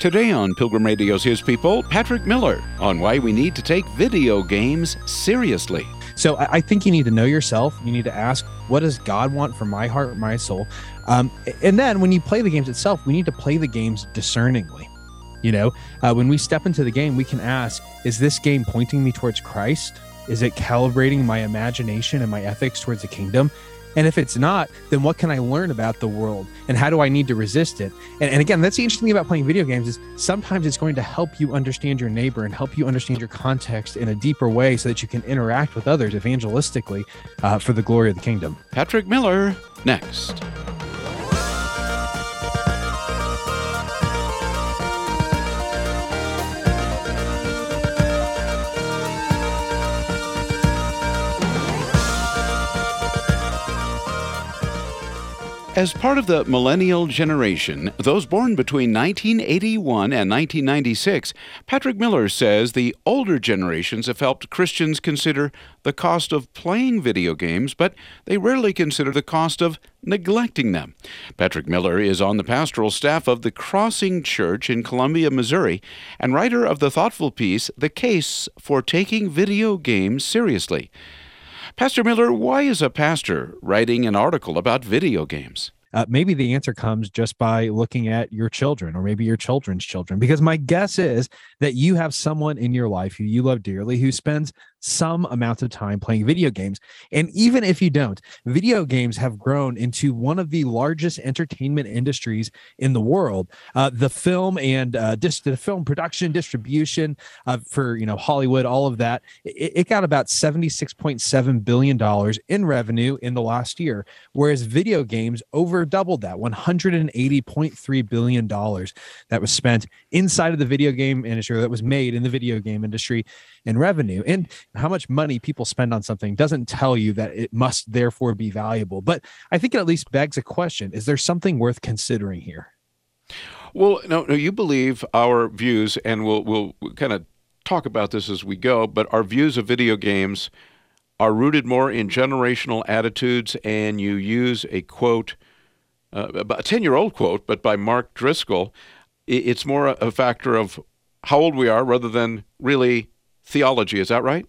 Today on Pilgrim Radio's His People, Patrick Miller on why we need to take video games seriously. So I, think you need to know yourself. You need to ask, what does God want for my heart, my soul? Um, and then when you play the games itself, we need to play the games discerningly. You know, uh, when we step into the game, we can ask, is this game pointing me towards Christ? Is it calibrating my imagination and my ethics towards the kingdom? And if it's not, then what can I learn about the world and how do I need to resist it? And, and, again, that's the interesting thing about playing video games is sometimes it's going to help you understand your neighbor and help you understand your context in a deeper way so that you can interact with others evangelistically uh, for the glory of the kingdom. Patrick Miller, next. As part of the millennial generation, those born between 1981 and 1996, Patrick Miller says the older generations have helped Christians consider the cost of playing video games, but they rarely consider the cost of neglecting them. Patrick Miller is on the pastoral staff of the Crossing Church in Columbia, Missouri, and writer of the thoughtful piece, The Case for Taking Video Games Seriously. Pastor Miller, why is a pastor writing an article about video games? Uh, maybe the answer comes just by looking at your children or maybe your children's children, because my guess is that you have someone in your life who you love dearly who spends some amount of time playing video games. And even if you don't, video games have grown into one of the largest entertainment industries in the world. Uh, the film and uh, dis- the film production, distribution uh, for you know Hollywood, all of that, it, it got about seventy six point seven billion dollars in revenue in the last year, whereas video games over doubled that, one hundred and eighty point three billion dollars that was spent inside of the video game industry that was made in the video game industry in revenue. And how much money people spend on something doesn't tell you that it must therefore be valuable. But I think it at least begs a question is there something worth considering here? Well, no, no, you believe our views, and we'll, we'll kind of talk about this as we go, but our views of video games are rooted more in generational attitudes, and you use a quote, uh, a 10 year old quote, but by Mark Driscoll. It's more a factor of how old we are rather than really theology. Is that right?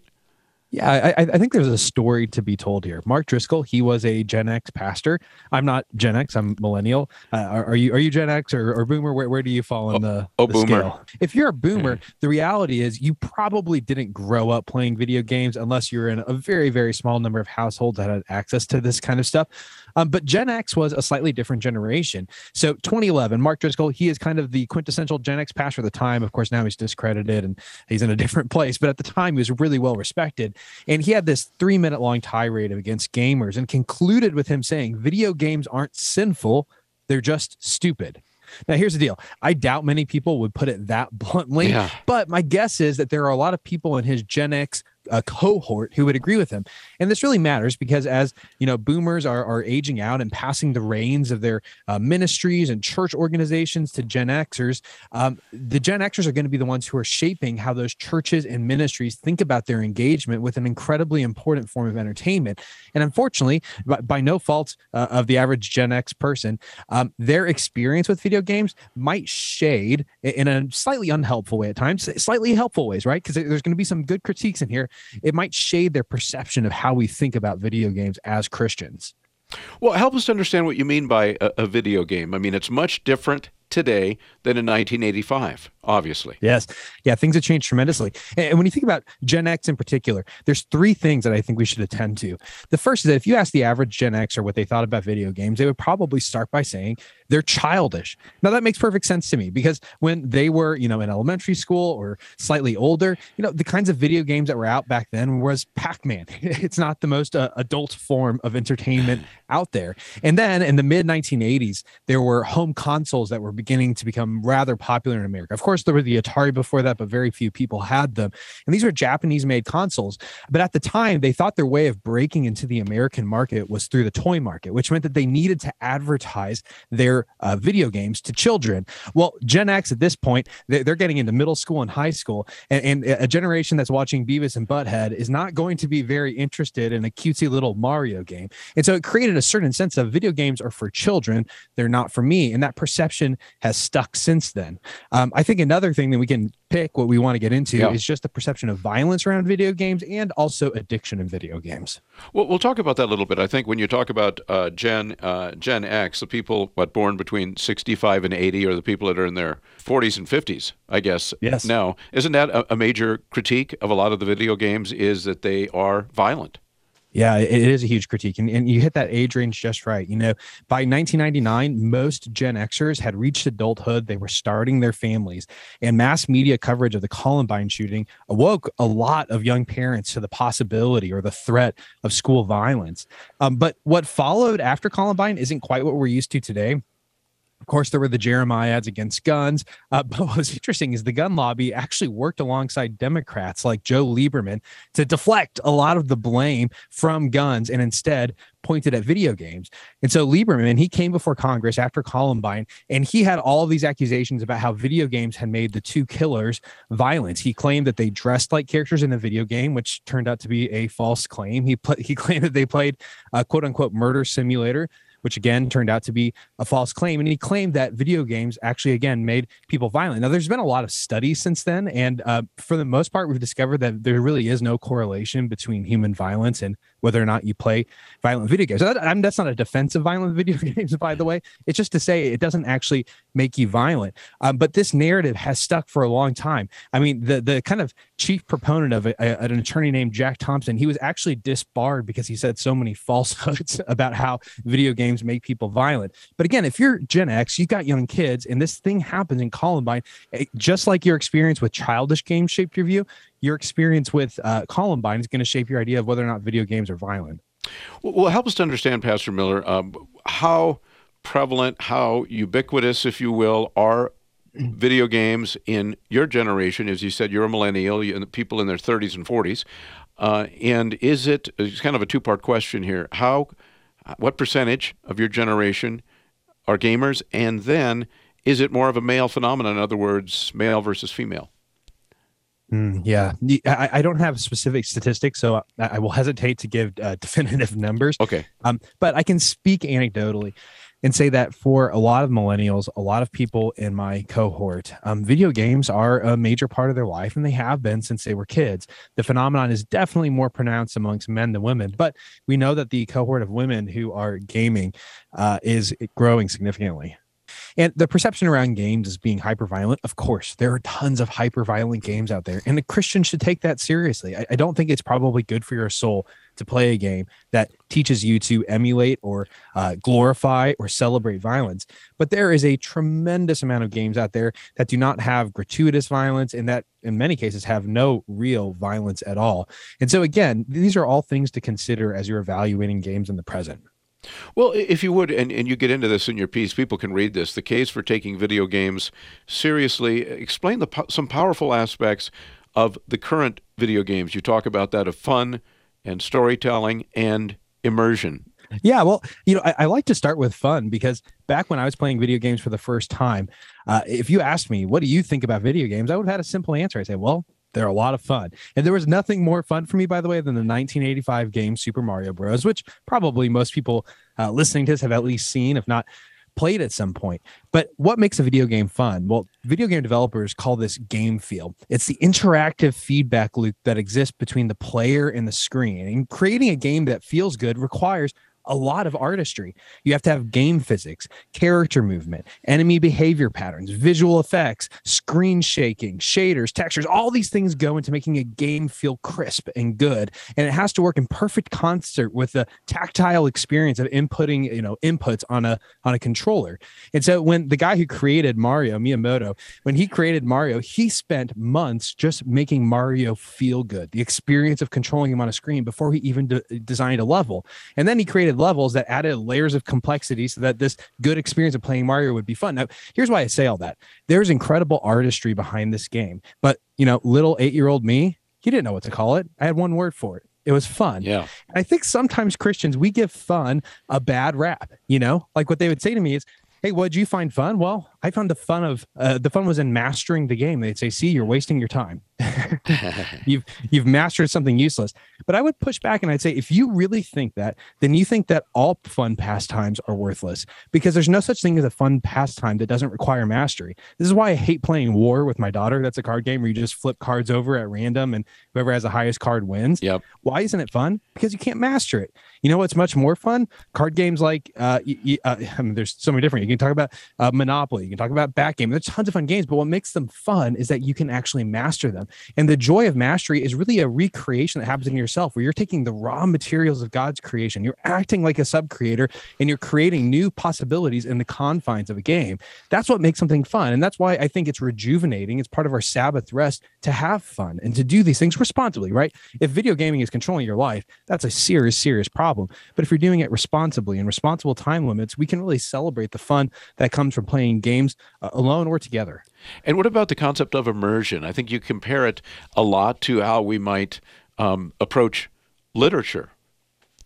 Yeah, I, I, think there's a story to be told here. Mark Driscoll, he was a Gen X pastor. I'm not Gen X. I'm millennial. Uh, are, are, you are you Gen X or, or Boomer? Where, where do you fall in the, oh, the Boomer. Scale? If you're a Boomer, the reality is you probably didn't grow up playing video games unless you're in a very very small number of households that had access to this kind of stuff. Um, but Gen X was a slightly different generation. So 2011, Mark Driscoll, he is kind of the quintessential Gen X pastor at the time. Of course, now he's discredited and he's in a different place. But at the time, he was really well respected. And he had this three minute long tirade against gamers and concluded with him saying, video games aren't sinful, they're just stupid. Now, here's the deal. I doubt many people would put it that bluntly, yeah. but my guess is that there are a lot of people in his Gen X a cohort who would agree with him. And this really matters because as you know, boomers are, are aging out and passing the reins of their uh, ministries and church organizations to Gen Xers, um, the Gen Xers are going to be the ones who are shaping how those churches and ministries think about their engagement with an incredibly important form of entertainment. And unfortunately, by, by no fault uh, of the average Gen X person, um, their experience with video games might shade in a slightly unhelpful way at times, slightly helpful ways, right? Because there's going to be some good critiques in here it might shade their perception of how we think about video games as Christians. Well, help us understand what you mean by a, a video game. I mean, it's much different today than in 1985 obviously yes yeah things have changed tremendously and when you think about gen x in particular there's three things that i think we should attend to the first is that if you ask the average gen x or what they thought about video games they would probably start by saying they're childish. Now that makes perfect sense to me because when they were, you know, in elementary school or slightly older, you know, the kinds of video games that were out back then was Pac-Man. it's not the most uh, adult form of entertainment out there. And then in the mid 1980s, there were home consoles that were beginning to become rather popular in America. Of course, there were the Atari before that, but very few people had them. And these were Japanese made consoles. But at the time, they thought their way of breaking into the American market was through the toy market, which meant that they needed to advertise their uh, video games to children. Well, Gen X at this point, they're getting into middle school and high school, and, and a generation that's watching Beavis and Butthead is not going to be very interested in a cutesy little Mario game. And so it created a certain sense of video games are for children, they're not for me. And that perception has stuck since then. Um, I think another thing that we can pick what we want to get into Yeah. is just the perception of violence around video games and also addiction in video games. Well, we'll talk about that a little bit. I think when you talk about uh, Gen uh, Gen X, the people what born between 65 and 80, or the people that are in their 40s and 50s, I guess. Yes. Now, isn't that a, a major critique of a lot of the video games? Is that they are violent? Yeah, it is a huge critique. And, and you hit that age range just right. You know, by 1999, most Gen Xers had reached adulthood. They were starting their families. And mass media coverage of the Columbine shooting awoke a lot of young parents to the possibility or the threat of school violence. Um, but what followed after Columbine isn't quite what we're used to today. Of course, there were the jeremiads against guns. Uh, but what's interesting is the gun lobby actually worked alongside Democrats like Joe Lieberman to deflect a lot of the blame from guns and instead pointed at video games. And so Lieberman, he came before Congress after Columbine and he had all of these accusations about how video games had made the two killers violent. He claimed that they dressed like characters in the video game, which turned out to be a false claim. He put, he claimed that they played a quote unquote murder simulator which again turned out to be a false claim. And he claimed that video games actually, again, made people violent. Now, there's been a lot of studies since then. And uh, for the most part, we've discovered that there really is no correlation between human violence and whether or not you play violent video games. That, I'm, that's not a defense of violent video games, by the way. It's just to say it doesn't actually make you violent. Um, but this narrative has stuck for a long time. I mean, the the kind of chief proponent of it, a- an attorney named Jack Thompson, he was actually disbarred because he said so many falsehoods about how video games make people violent. But again, if you're Gen X, you've got young kids, and this thing happens in Columbine, eh, just like your experience with childish games shaped your view, your experience with uh, Columbine is going to shape your idea of whether or not video games are violent. Well, help us to understand, Pastor Miller, um, how prevalent, how ubiquitous, if you will, are video games in your generation? As you said, you're a millennial, you, people in their 30s and 40s. Uh, and is it, it's kind of a two part question here. How, what percentage of your generation are gamers? And then is it more of a male phenomenon? In other words, male versus female? Mm, yeah, I don't have specific statistics, so I, I will hesitate to give uh, definitive numbers. Okay. Um, but I can speak anecdotally and say that for a lot of millennials, a lot of people in my cohort, um, video games are a major part of their life, and they have been since they were kids. The phenomenon is definitely more pronounced amongst men than women, but we know that the cohort of women who are gaming uh, is growing significantly. And the perception around games as being hyper violent, of course, there are tons of hyper violent games out there, and a Christian should take that seriously. I, I don't think it's probably good for your soul to play a game that teaches you to emulate or uh, glorify or celebrate violence. But there is a tremendous amount of games out there that do not have gratuitous violence and that, in many cases, have no real violence at all. And so, again, these are all things to consider as you're evaluating games in the present. Well, if you would, and, and you get into this in your piece, people can read this. The case for taking video games seriously. Explain the some powerful aspects of the current video games. You talk about that of fun and storytelling and immersion. Yeah, well, you know, I, I like to start with fun because back when I was playing video games for the first time, uh, if you asked me, what do you think about video games? I would have had a simple answer. I say, well, they're a lot of fun. And there was nothing more fun for me, by the way, than the 1985 game Super Mario Bros., which probably most people uh, listening to this have at least seen, if not played at some point. But what makes a video game fun? Well, video game developers call this game feel. It's the interactive feedback loop that exists between the player and the screen. And creating a game that feels good requires a lot of artistry. You have to have game physics, character movement, enemy behavior patterns, visual effects, screen shaking, shaders, textures. All these things go into making a game feel crisp and good. And it has to work in perfect concert with the tactile experience of inputting, you know, inputs on a on a controller. And so when the guy who created Mario, Miyamoto, when he created Mario, he spent months just making Mario feel good, the experience of controlling him on a screen before he even de- designed a level. And then he created levels that added layers of complexity so that this good experience of playing Mario would be fun. Now, here's why I say all that. There's incredible artistry behind this game, but you know, little 8-year-old me, he didn't know what to call it. I had one word for it. It was fun. Yeah. I think sometimes Christians we give fun a bad rap. You know, like what they would say to me is, "Hey, what'd you find fun?" Well, I found the fun of uh, the fun was in mastering the game. They'd say, "See, you're wasting your time. you've you've mastered something useless." But I would push back and I'd say, if you really think that, then you think that all fun pastimes are worthless because there's no such thing as a fun pastime that doesn't require mastery. This is why I hate playing War with my daughter. That's a card game where you just flip cards over at random and whoever has the highest card wins. Yep. Why isn't it fun? Because you can't master it. You know what's much more fun? Card games like uh, uh I mean, there's so many different. You can talk about uh, Monopoly. You can talk about backgammon. There's tons of fun games, but what makes them fun is that you can actually master them. And the joy of mastery is really a recreation that happens in yourself, where you're taking the raw materials of God's creation, you're acting like a sub creator, and you're creating new possibilities in the confines of a game. That's what makes something fun, and that's why I think it's rejuvenating. It's part of our Sabbath rest to have fun and to do these things responsibly. Right? If video gaming is controlling your life, that's a serious, serious problem. But if you're doing it responsibly and responsible time limits, we can really celebrate the fun that comes from playing games uh, alone or together. And what about the concept of immersion? I think you compare it a lot to how we might um, approach literature.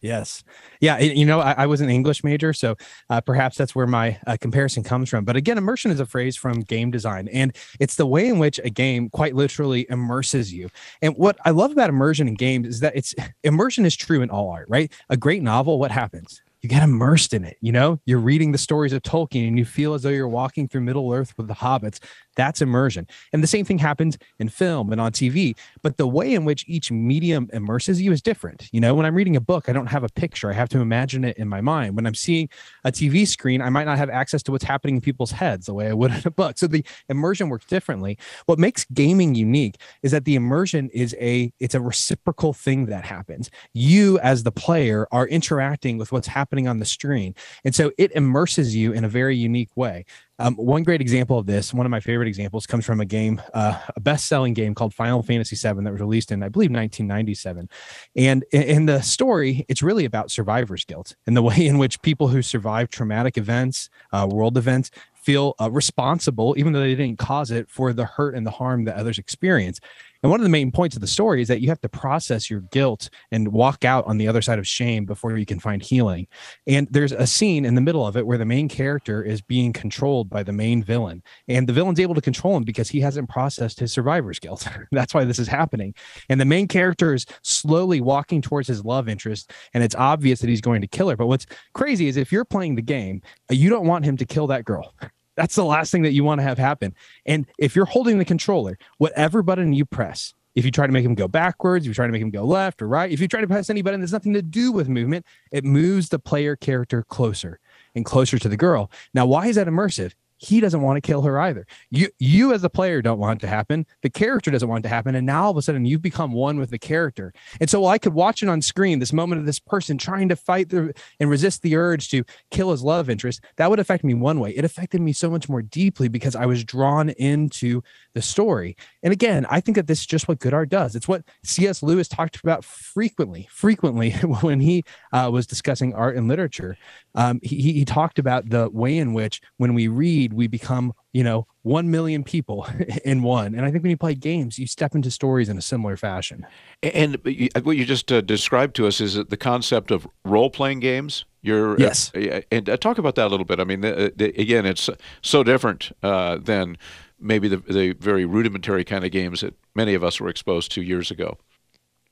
Yes. Yeah. You know, I, I was an English major, so uh, perhaps that's where my uh, comparison comes from. But again, immersion is a phrase from game design, and it's the way in which a game quite literally immerses you. And what I love about immersion in games is that it's immersion is true in all art, right? A great novel, what happens? You get immersed in it. You know, you're reading the stories of Tolkien and you feel as though you're walking through Middle Earth with the hobbits. That's immersion. And the same thing happens in film and on TV. But the way in which each medium immerses you is different. You know, when I'm reading a book, I don't have a picture, I have to imagine it in my mind. When I'm seeing a TV screen, I might not have access to what's happening in people's heads the way I would in a book. So the immersion works differently. What makes gaming unique is that the immersion is a it's a reciprocal thing that happens. You as the player are interacting with what's happening on the screen. And so it immerses you in a very unique way. Um, one great example of this, one of my favorite examples, comes from a game, uh, a best-selling game called Final Fantasy VII that was released in, I believe, 1997. And in, the story, it's really about survivor's guilt and the way in which people who survive traumatic events, uh, world events, feel uh, responsible, even though they didn't cause it, for the hurt and the harm that others experience. And one of the main points of the story is that you have to process your guilt and walk out on the other side of shame before you can find healing. And there's a scene in the middle of it where the main character is being controlled by the main villain. And the villain's able to control him because he hasn't processed his survivor's guilt. That's why this is happening. And the main character is slowly walking towards his love interest. And it's obvious that he's going to kill her. But what's crazy is if you're playing the game, you don't want him to kill that girl. That's the last thing that you want to have happen. And if you're holding the controller, whatever button you press, if you try to make him go backwards, if you try to make him go left or right, if you try to press any button that's nothing to do with movement, it moves the player character closer and closer to the girl. Now, why is that immersive? He doesn't want to kill her either. You you as a player don't want it to happen. The character doesn't want it to happen. And now all of a sudden you've become one with the character. And so I could watch it on screen, this moment of this person trying to fight the, and resist the urge to kill his love interest, that would affect me one way. It affected me so much more deeply because I was drawn into the story. And again, I think that this is just what good art does. It's what C.S. Lewis talked about frequently, frequently when he uh, was discussing art and literature. Um, he, he talked about the way in which when we read, we become, you know, 1 million people in one. And I think when you play games, you step into stories in a similar fashion. And what you just uh, described to us is the concept of role playing games. You're, uh, yes. Uh, and uh, talk about that a little bit. I mean, the, the, again, it's so different uh, than maybe the, the very rudimentary kind of games that many of us were exposed to years ago.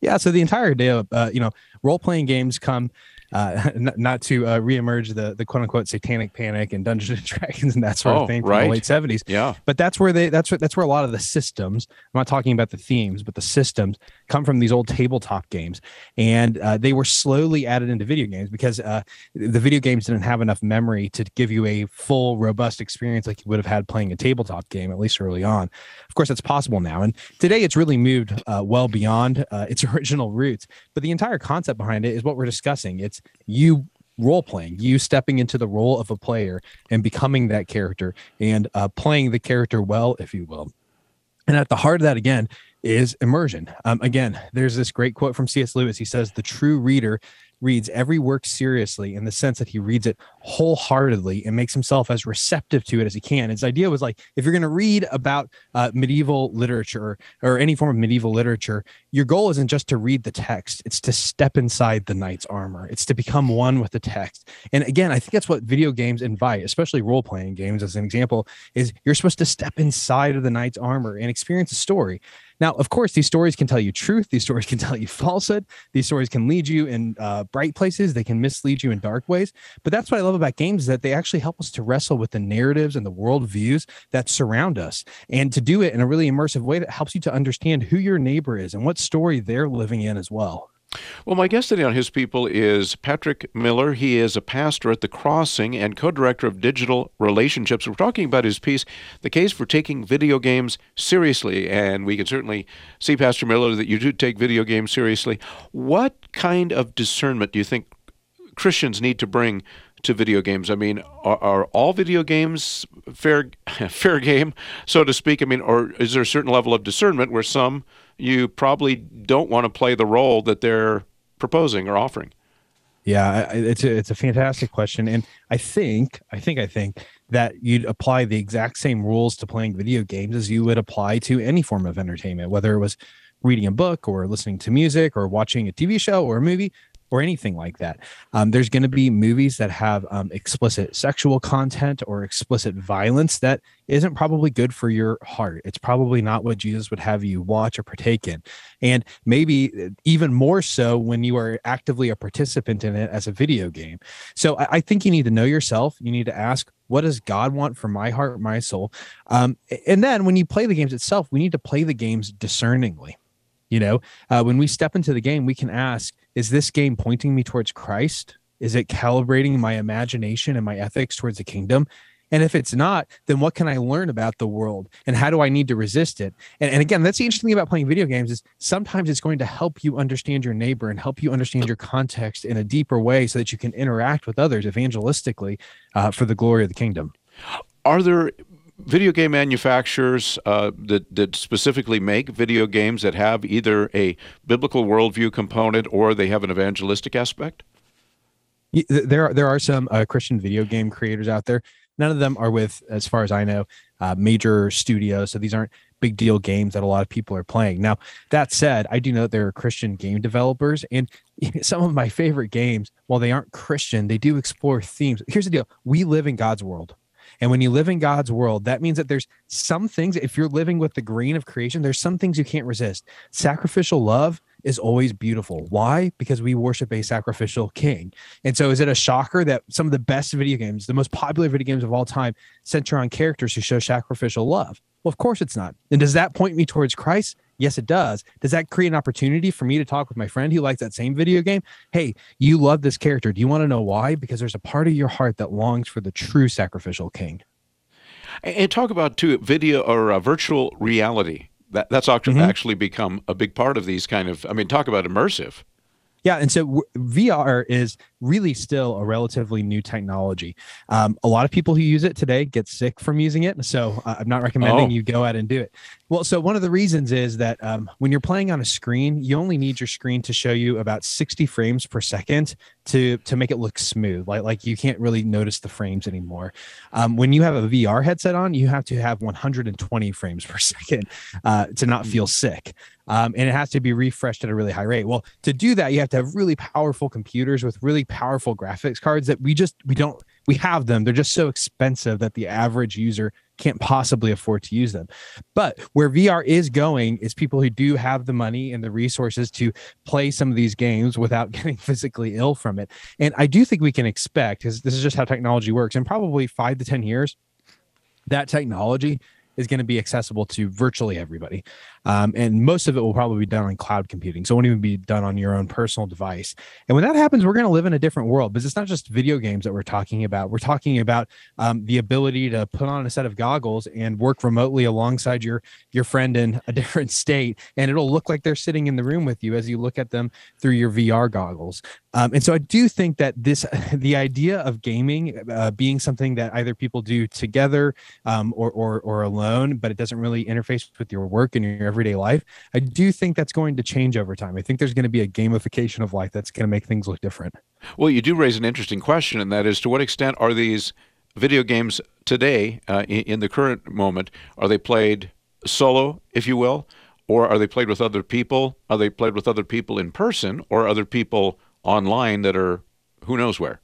Yeah, so the entire day of uh, you know role playing games come uh, not, not to uh, reemerge the the quote unquote satanic panic and Dungeons and Dragons and that sort oh, of thing from right. the late seventies. Yeah, but that's where they that's where that's where a lot of the systems. I'm not talking about the themes, but the systems come from these old tabletop games, and uh, they were slowly added into video games because uh, the video games didn't have enough memory to give you a full, robust experience like you would have had playing a tabletop game, at least early on. Of course, that's possible now, and today it's really moved uh, well beyond uh, its original roots. But the entire concept behind it is what we're discussing. It's you role playing, you stepping into the role of a player and becoming that character and uh, playing the character well, if you will. And at the heart of that, again, is immersion. Um, again, there's this great quote from C.S. Lewis. He says, The true reader reads every work seriously in the sense that he reads it wholeheartedly and makes himself as receptive to it as he can. His idea was like, if you're going to read about uh, medieval literature or any form of medieval literature, your goal isn't just to read the text, it's to step inside the knight's armor, it's to become one with the text. And again, I think that's what video games invite, especially role playing games, as an example, is you're supposed to step inside of the knight's armor and experience a story. Now, of course, these stories can tell you truth. These stories can tell you falsehood. These stories can lead you in uh, bright places. They can mislead you in dark ways. But that's what I love about games is that they actually help us to wrestle with the narratives and the worldviews that surround us, and to do it in a really immersive way that helps you to understand who your neighbor is and what story they're living in as well. Well, my guest today on His People is Patrick Miller. He is a pastor at The Crossing and co director of digital relationships. We're talking about his piece, The Case for Taking Video Games Seriously. And we can certainly see, Pastor Miller, that you do take video games seriously. What kind of discernment do you think Christians need to bring to video games? I mean, are, are, all video games fair fair game, so to speak? I mean, or is there a certain level of discernment where some you probably don't want to play the role that they're proposing or offering? Yeah, it's a, it's a fantastic question, and I think I think I think that you'd apply the exact same rules to playing video games as you would apply to any form of entertainment, whether it was reading a book or listening to music or watching a TV show or a movie or anything like that. Um, there's going to be movies that have um, explicit sexual content or explicit violence that isn't probably good for your heart. It's probably not what Jesus would have you watch or partake in. And maybe uh, even more so when you are actively a participant in it as a video game. So I, I think you need to know yourself. You need to ask, what does God want for my heart, my soul? Um, and then when you play the games itself, we need to play the games discerningly. You know, uh, when we step into the game, we can ask, is this game pointing me towards Christ? Is it calibrating my imagination and my ethics towards the kingdom? And if it's not, then what can I learn about the world and how do I need to resist it? And, and, again, that's the interesting thing about playing video games is sometimes it's going to help you understand your neighbor and help you understand your context in a deeper way so that you can interact with others evangelistically uh, for the glory of the kingdom. Are there video game manufacturers uh, that that specifically make video games that have either a biblical worldview component or they have an evangelistic aspect? There are there are some uh, Christian video game creators out there. None of them are with, as far as I know, uh, major studios. So these aren't big deal games that a lot of people are playing. Now that said, I do know that there are Christian game developers, and some of my favorite games, while they aren't Christian, they do explore themes. Here's the deal: we live in God's world and when you live in God's world, that means that there's some things, if you're living with the grain of creation, there's some things you can't resist. Sacrificial love is always beautiful. Why? Because we worship a sacrificial king. And so, is it a shocker that some of the best video games, the most popular video games of all time, center on characters who show sacrificial love? Well, of course it's not. And does that point me towards Christ? Yes, it does. Does that create an opportunity for me to talk with my friend who likes that same video game? Hey, you love this character. Do you want to know why? Because there's a part of your heart that longs for the true sacrificial king. And talk about too video or uh, virtual reality. That that's actually, mm-hmm. actually become a big part of these kind of. I mean, talk about immersive. Yeah, and so w- VR is really still a relatively new technology. Um, a lot of people who use it today get sick from using it, so uh, I'm not recommending oh. you go out and do it. Well, so one of the reasons is that um, when you're playing on a screen, you only need your screen to show you about 60 frames per second to to make it look smooth. Like like you can't really notice the frames anymore. Um, when you have a VR headset on, you have to have 120 frames per second uh, to not feel sick. Um, and it has to be refreshed at a really high rate. Well, to do that, you have to have really powerful computers with really powerful graphics cards that we just we don't we have them. They're just so expensive that the average user can't possibly afford to use them. But where VR is going is people who do have the money and the resources to play some of these games without getting physically ill from it. And I do think we can expect, because this is just how technology works, in probably five to 10 years, that technology is going to be accessible to virtually everybody. Um, and most of it will probably be done on cloud computing. So it won't even be done on your own personal device. And when that happens, we're going to live in a different world because it's not just video games that we're talking about. We're talking about um, the ability to put on a set of goggles and work remotely alongside your your friend in a different state, and it'll look like they're sitting in the room with you as you look at them through your VR goggles. Um, and so I do think that this, the idea of gaming uh, being something that either people do together um, or, or, or alone, but it doesn't really interface with your work and your everyday life. I do think that's going to change over time. I think there's going to be a gamification of life that's going to make things look different. Well, you do raise an interesting question, and that is to what extent are these video games today, uh, in, in the current moment, are they played solo, if you will, or are they played with other people? Are they played with other people in person or other people online that are who knows where?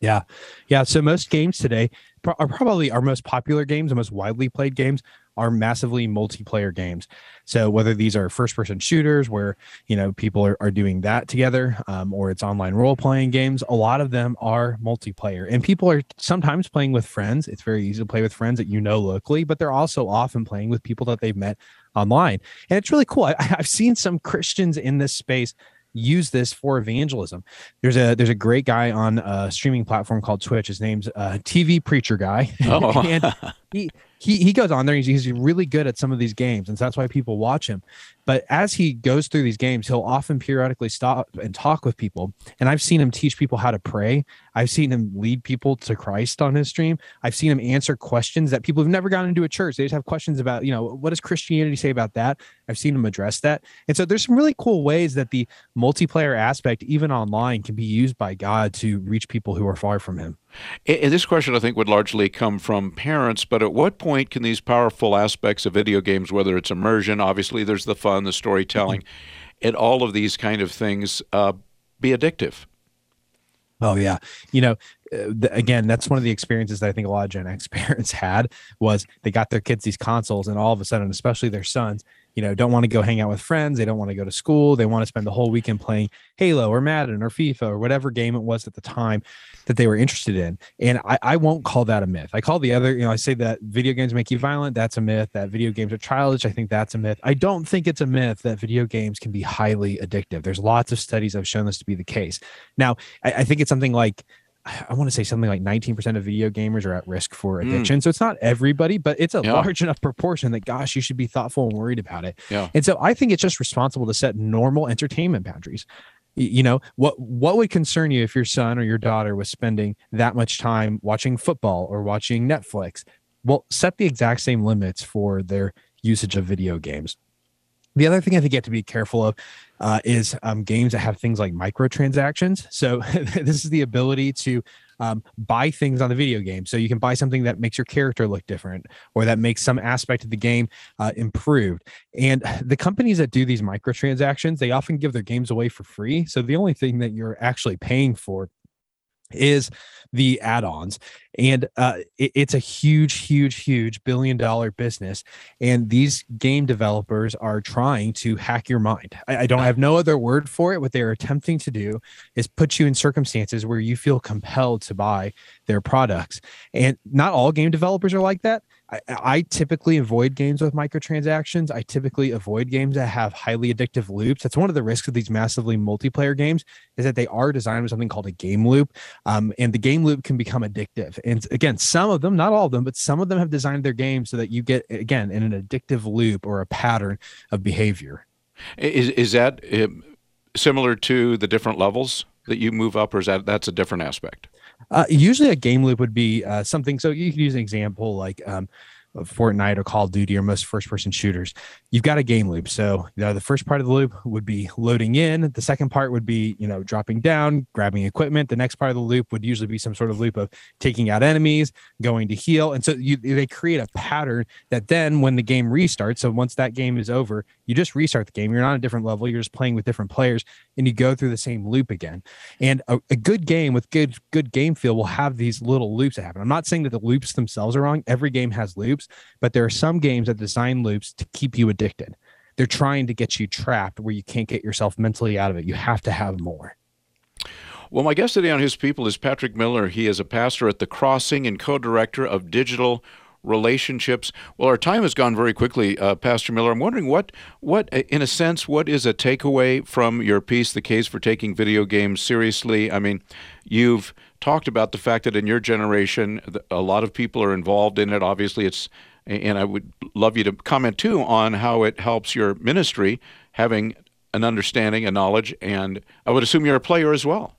Yeah. Yeah. So most games today are probably our most popular games, the most widely played games are massively multiplayer games. So whether these are first person shooters where, you know, people are, are doing that together um, or it's online role playing games, a lot of them are multiplayer and people are sometimes playing with friends. It's very easy to play with friends that you know locally, but they're also often playing with people that they've met online. And it's really cool. I, I've seen some Christians in this space use this for evangelism. There's a there's a great guy on a streaming platform called Twitch. His name's uh, TV Preacher Guy, oh. and he he he goes on there. He's, he's really good at some of these games, and so that's why people watch him. But as he goes through these games, he'll often periodically stop and talk with people. And I've seen him teach people how to pray. I've seen him lead people to Christ on his stream. I've seen him answer questions that people have never gotten into a church. They just have questions about, you know, what does Christianity say about that? I've seen him address that. And so there's some really cool ways that the multiplayer aspect, even online, can be used by God to reach people who are far from him. And this question, I think, would largely come from parents. But at what point can these powerful aspects of video games, whether it's immersion, obviously there's the fun, the storytelling, mm-hmm. and all of these kind of things, uh, be addictive? Oh yeah, you know, uh, again, that's one of the experiences that I think a lot of Gen X parents had was they got their kids these consoles, and all of a sudden, especially their sons, you know, don't want to go hang out with friends. They don't want to go to school. They want to spend the whole weekend playing Halo or Madden or FIFA or whatever game it was at the time that they were interested in. And I, I won't call that a myth. I call the other, you know, I say that video games make you violent. That's a myth. That video games are childish. I think that's a myth. I don't think it's a myth that video games can be highly addictive. There's lots of studies have shown this to be the case. Now, I, I think it's something like I want to say something like 19% of video gamers are at risk for hmm. addiction. Mm. So it's not everybody, but it's a yeah. large enough proportion that, gosh, you should be thoughtful and worried about it. Yeah. And so I think it's just responsible to set normal entertainment boundaries. You know, what what would concern you if your son or your daughter was spending that much time watching football or watching Netflix? Well, set the exact same limits for their usage of video games. The other thing I think you have to be careful of uh, is um, games that have things like microtransactions. So this is the ability to um, buy things on the video game. So you can buy something that makes your character look different or that makes some aspect of the game uh, improved. And the companies that do these microtransactions, they often give their games away for free. So the only thing that you're actually paying for is the add-ons and uh, it, it's a huge huge huge billion dollar business and these game developers are trying to hack your mind I, I don't have no other word for it what they're attempting to do is put you in circumstances where you feel compelled to buy their products and not all game developers are like that I, I, typically avoid games with microtransactions. I typically avoid games that have highly addictive loops. That's one of the risks of these massively multiplayer games is that they are designed with something called a game loop, um, and the game loop can become addictive. And again, some of them, not all of them, but some of them have designed their games so that you get again in an addictive loop or a pattern of behavior. Is is that uh, similar to the different levels that you move up, or is that that's a different aspect? Uh, usually, a game loop would be uh, something. So you could use an example like um, Fortnite or Call of Duty or most first person shooters, you've got a game loop. So, you know, the first part of the loop would be loading in. The second part would be, you know, dropping down, grabbing equipment. The next part of the loop would usually be some sort of loop of taking out enemies, going to heal. And so you, they create a pattern that then when the game restarts, so once that game is over, you just restart the game. You're not a different level. You're just playing with different players and you go through the same loop again. And a, a good game with good, good game feel will have these little loops that happen. I'm not saying that the loops themselves are wrong. Every game has loops but there are some games that design loops to keep you addicted. They're trying to get you trapped where you can't get yourself mentally out of it. You have to have more. Well, my guest today on His People is Patrick Miller. He is a pastor at The Crossing and co director of digital relationships. Well, our time has gone very quickly, uh, Pastor Miller. I'm wondering what, what, in a sense, what is a takeaway from your piece, "The Case for Taking Video Games Seriously"? I mean, you've talked about the fact that in your generation, a lot of people are involved in it. Obviously, it's and I would love you to comment too on how it helps your ministry having an understanding, a knowledge, and I would assume you're a player as well.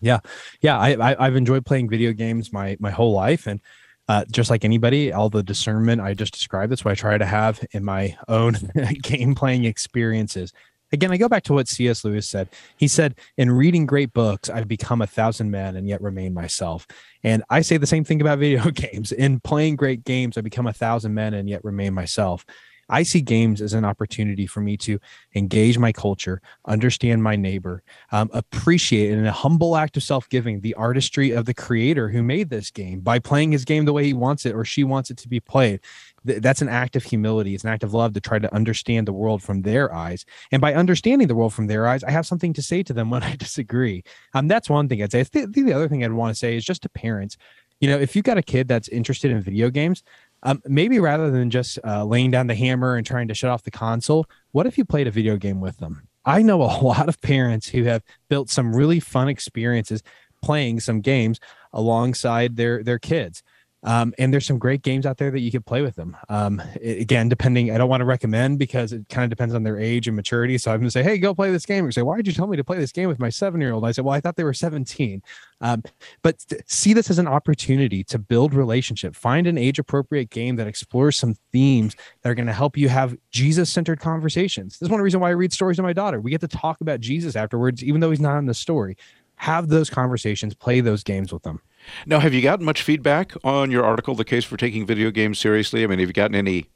Yeah, yeah, I, have enjoyed playing video games my my whole life, and uh, just like anybody, all the discernment I just described. That's what I try to have in my own game playing experiences. Again, I go back to what C.S. Lewis said. He said, In reading great books, I've become a thousand men and yet remain myself. And I say the same thing about video games. In playing great games, I become a thousand men and yet remain myself. I see games as an opportunity for me to engage my culture, understand my neighbor, um, appreciate in a humble act of self giving the artistry of the creator who made this game by playing his game the way he wants it or she wants it to be played. Th- that's an act of humility. It's an act of love to try to understand the world from their eyes. And by understanding the world from their eyes, I have something to say to them when I disagree. Um, that's one thing I'd say. I think the other thing I'd want to say is just to parents you know, if you've got a kid that's interested in video games, um, maybe rather than just uh, laying down the hammer and trying to shut off the console, what if you played a video game with them? I know a lot of parents who have built some really fun experiences playing some games alongside their their kids. Um, and there's some great games out there that you could play with them. Um, again, depending, I don't want to recommend because it kind of depends on their age and maturity. So I'm going to say, hey, go play this game. Or say, why did you tell me to play this game with my seven year old? I said, well, I thought they were 17. Um, but see this as an opportunity to build relationship. Find an age appropriate game that explores some themes that are going to help you have Jesus centered conversations. This is one reason why I read stories to my daughter. We get to talk about Jesus afterwards, even though he's not in the story. Have those conversations, play those games with them. Now, have you gotten much feedback on your article, The Case for Taking Video Games Seriously? I mean, have you gotten any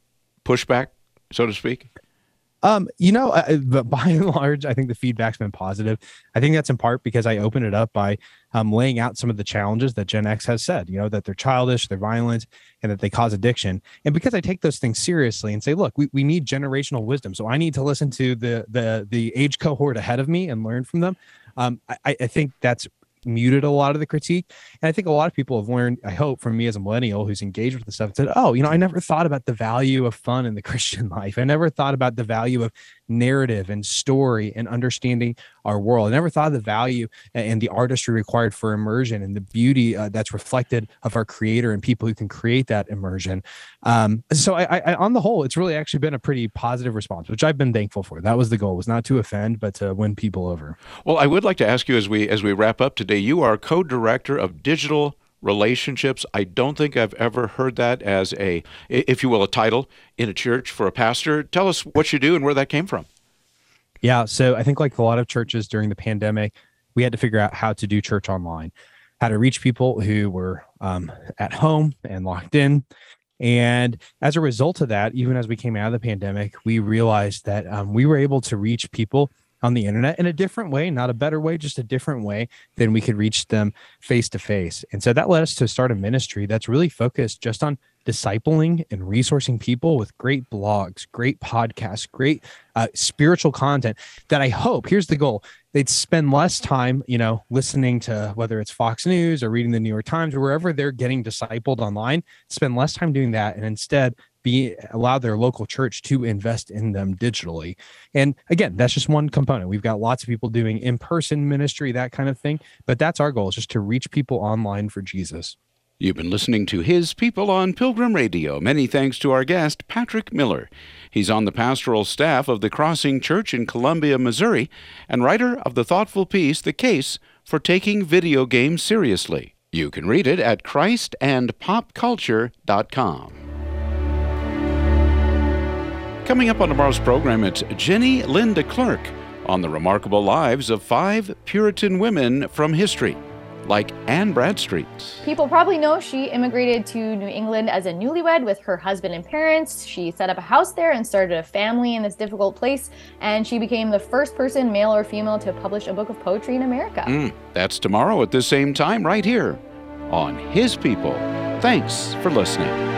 pushback, so to speak? Um, you know, but by and large, I think the feedback's been positive. I think that's in part because I open it up by um, laying out some of the challenges that Gen X has said. You know, that they're childish, they're violent, and that they cause addiction. And because I take those things seriously and say, look, we, we need generational wisdom, so I need to listen to the the the age cohort ahead of me and learn from them. Um, I, I think that's muted a lot of the critique. And I think a lot of people have learned, I hope, from me as a millennial who's engaged with the stuff and said, oh, you know, I never thought about the value of fun in the Christian life. I never thought about the value of narrative and story and understanding our world. I never thought of the value and the artistry required for immersion and the beauty uh, that's reflected of our creator and people who can create that immersion. Um, so I, I, on the whole, it's really actually been a pretty positive response, which I've been thankful for. That was the goal was not to offend, but to win people over. Well, I would like to ask you as we, as we wrap up today, you are co-director of digital relationships. I don't think I've ever heard that as a, if you will, a title in a church for a pastor. Tell us what you do and where that came from. Yeah. So I think, like a lot of churches during the pandemic, we had to figure out how to do church online, how to reach people who were um, at home and locked in. And as a result of that, even as we came out of the pandemic, we realized that um, we were able to reach people on the internet in a different way, not a better way, just a different way than we could reach them face to face. And so that led us to start a ministry that's really focused just on discipling and resourcing people with great blogs, great podcasts, great uh, spiritual content that I hope, here's the goal, they'd spend less time, you know, listening to whether it's Fox News or reading the New York Times or wherever they're getting discipled online, spend less time doing that and instead be allow their local church to invest in them digitally. And again, that's just one component. We've got lots of people doing in-person ministry, that kind of thing, but that's our goal is just to reach people online for Jesus. You've been listening to His People on Pilgrim Radio. Many thanks to our guest, Patrick Miller. He's on the pastoral staff of the Crossing Church in Columbia, Missouri, and writer of the thoughtful piece, The Case for Taking Video Games Seriously. You can read it at christandpopculture.com. Coming up on tomorrow's program, it's Jenny-Lyn de Klerk on the remarkable lives of five Puritan women from history, like Anne Bradstreet. People probably know she immigrated to New England as a newlywed with her husband and parents. She set up a house there and started a family in this difficult place, and she became the first person, male or female, to publish a book of poetry in America. Mm, that's tomorrow at the same time, right here on His People. Thanks for listening.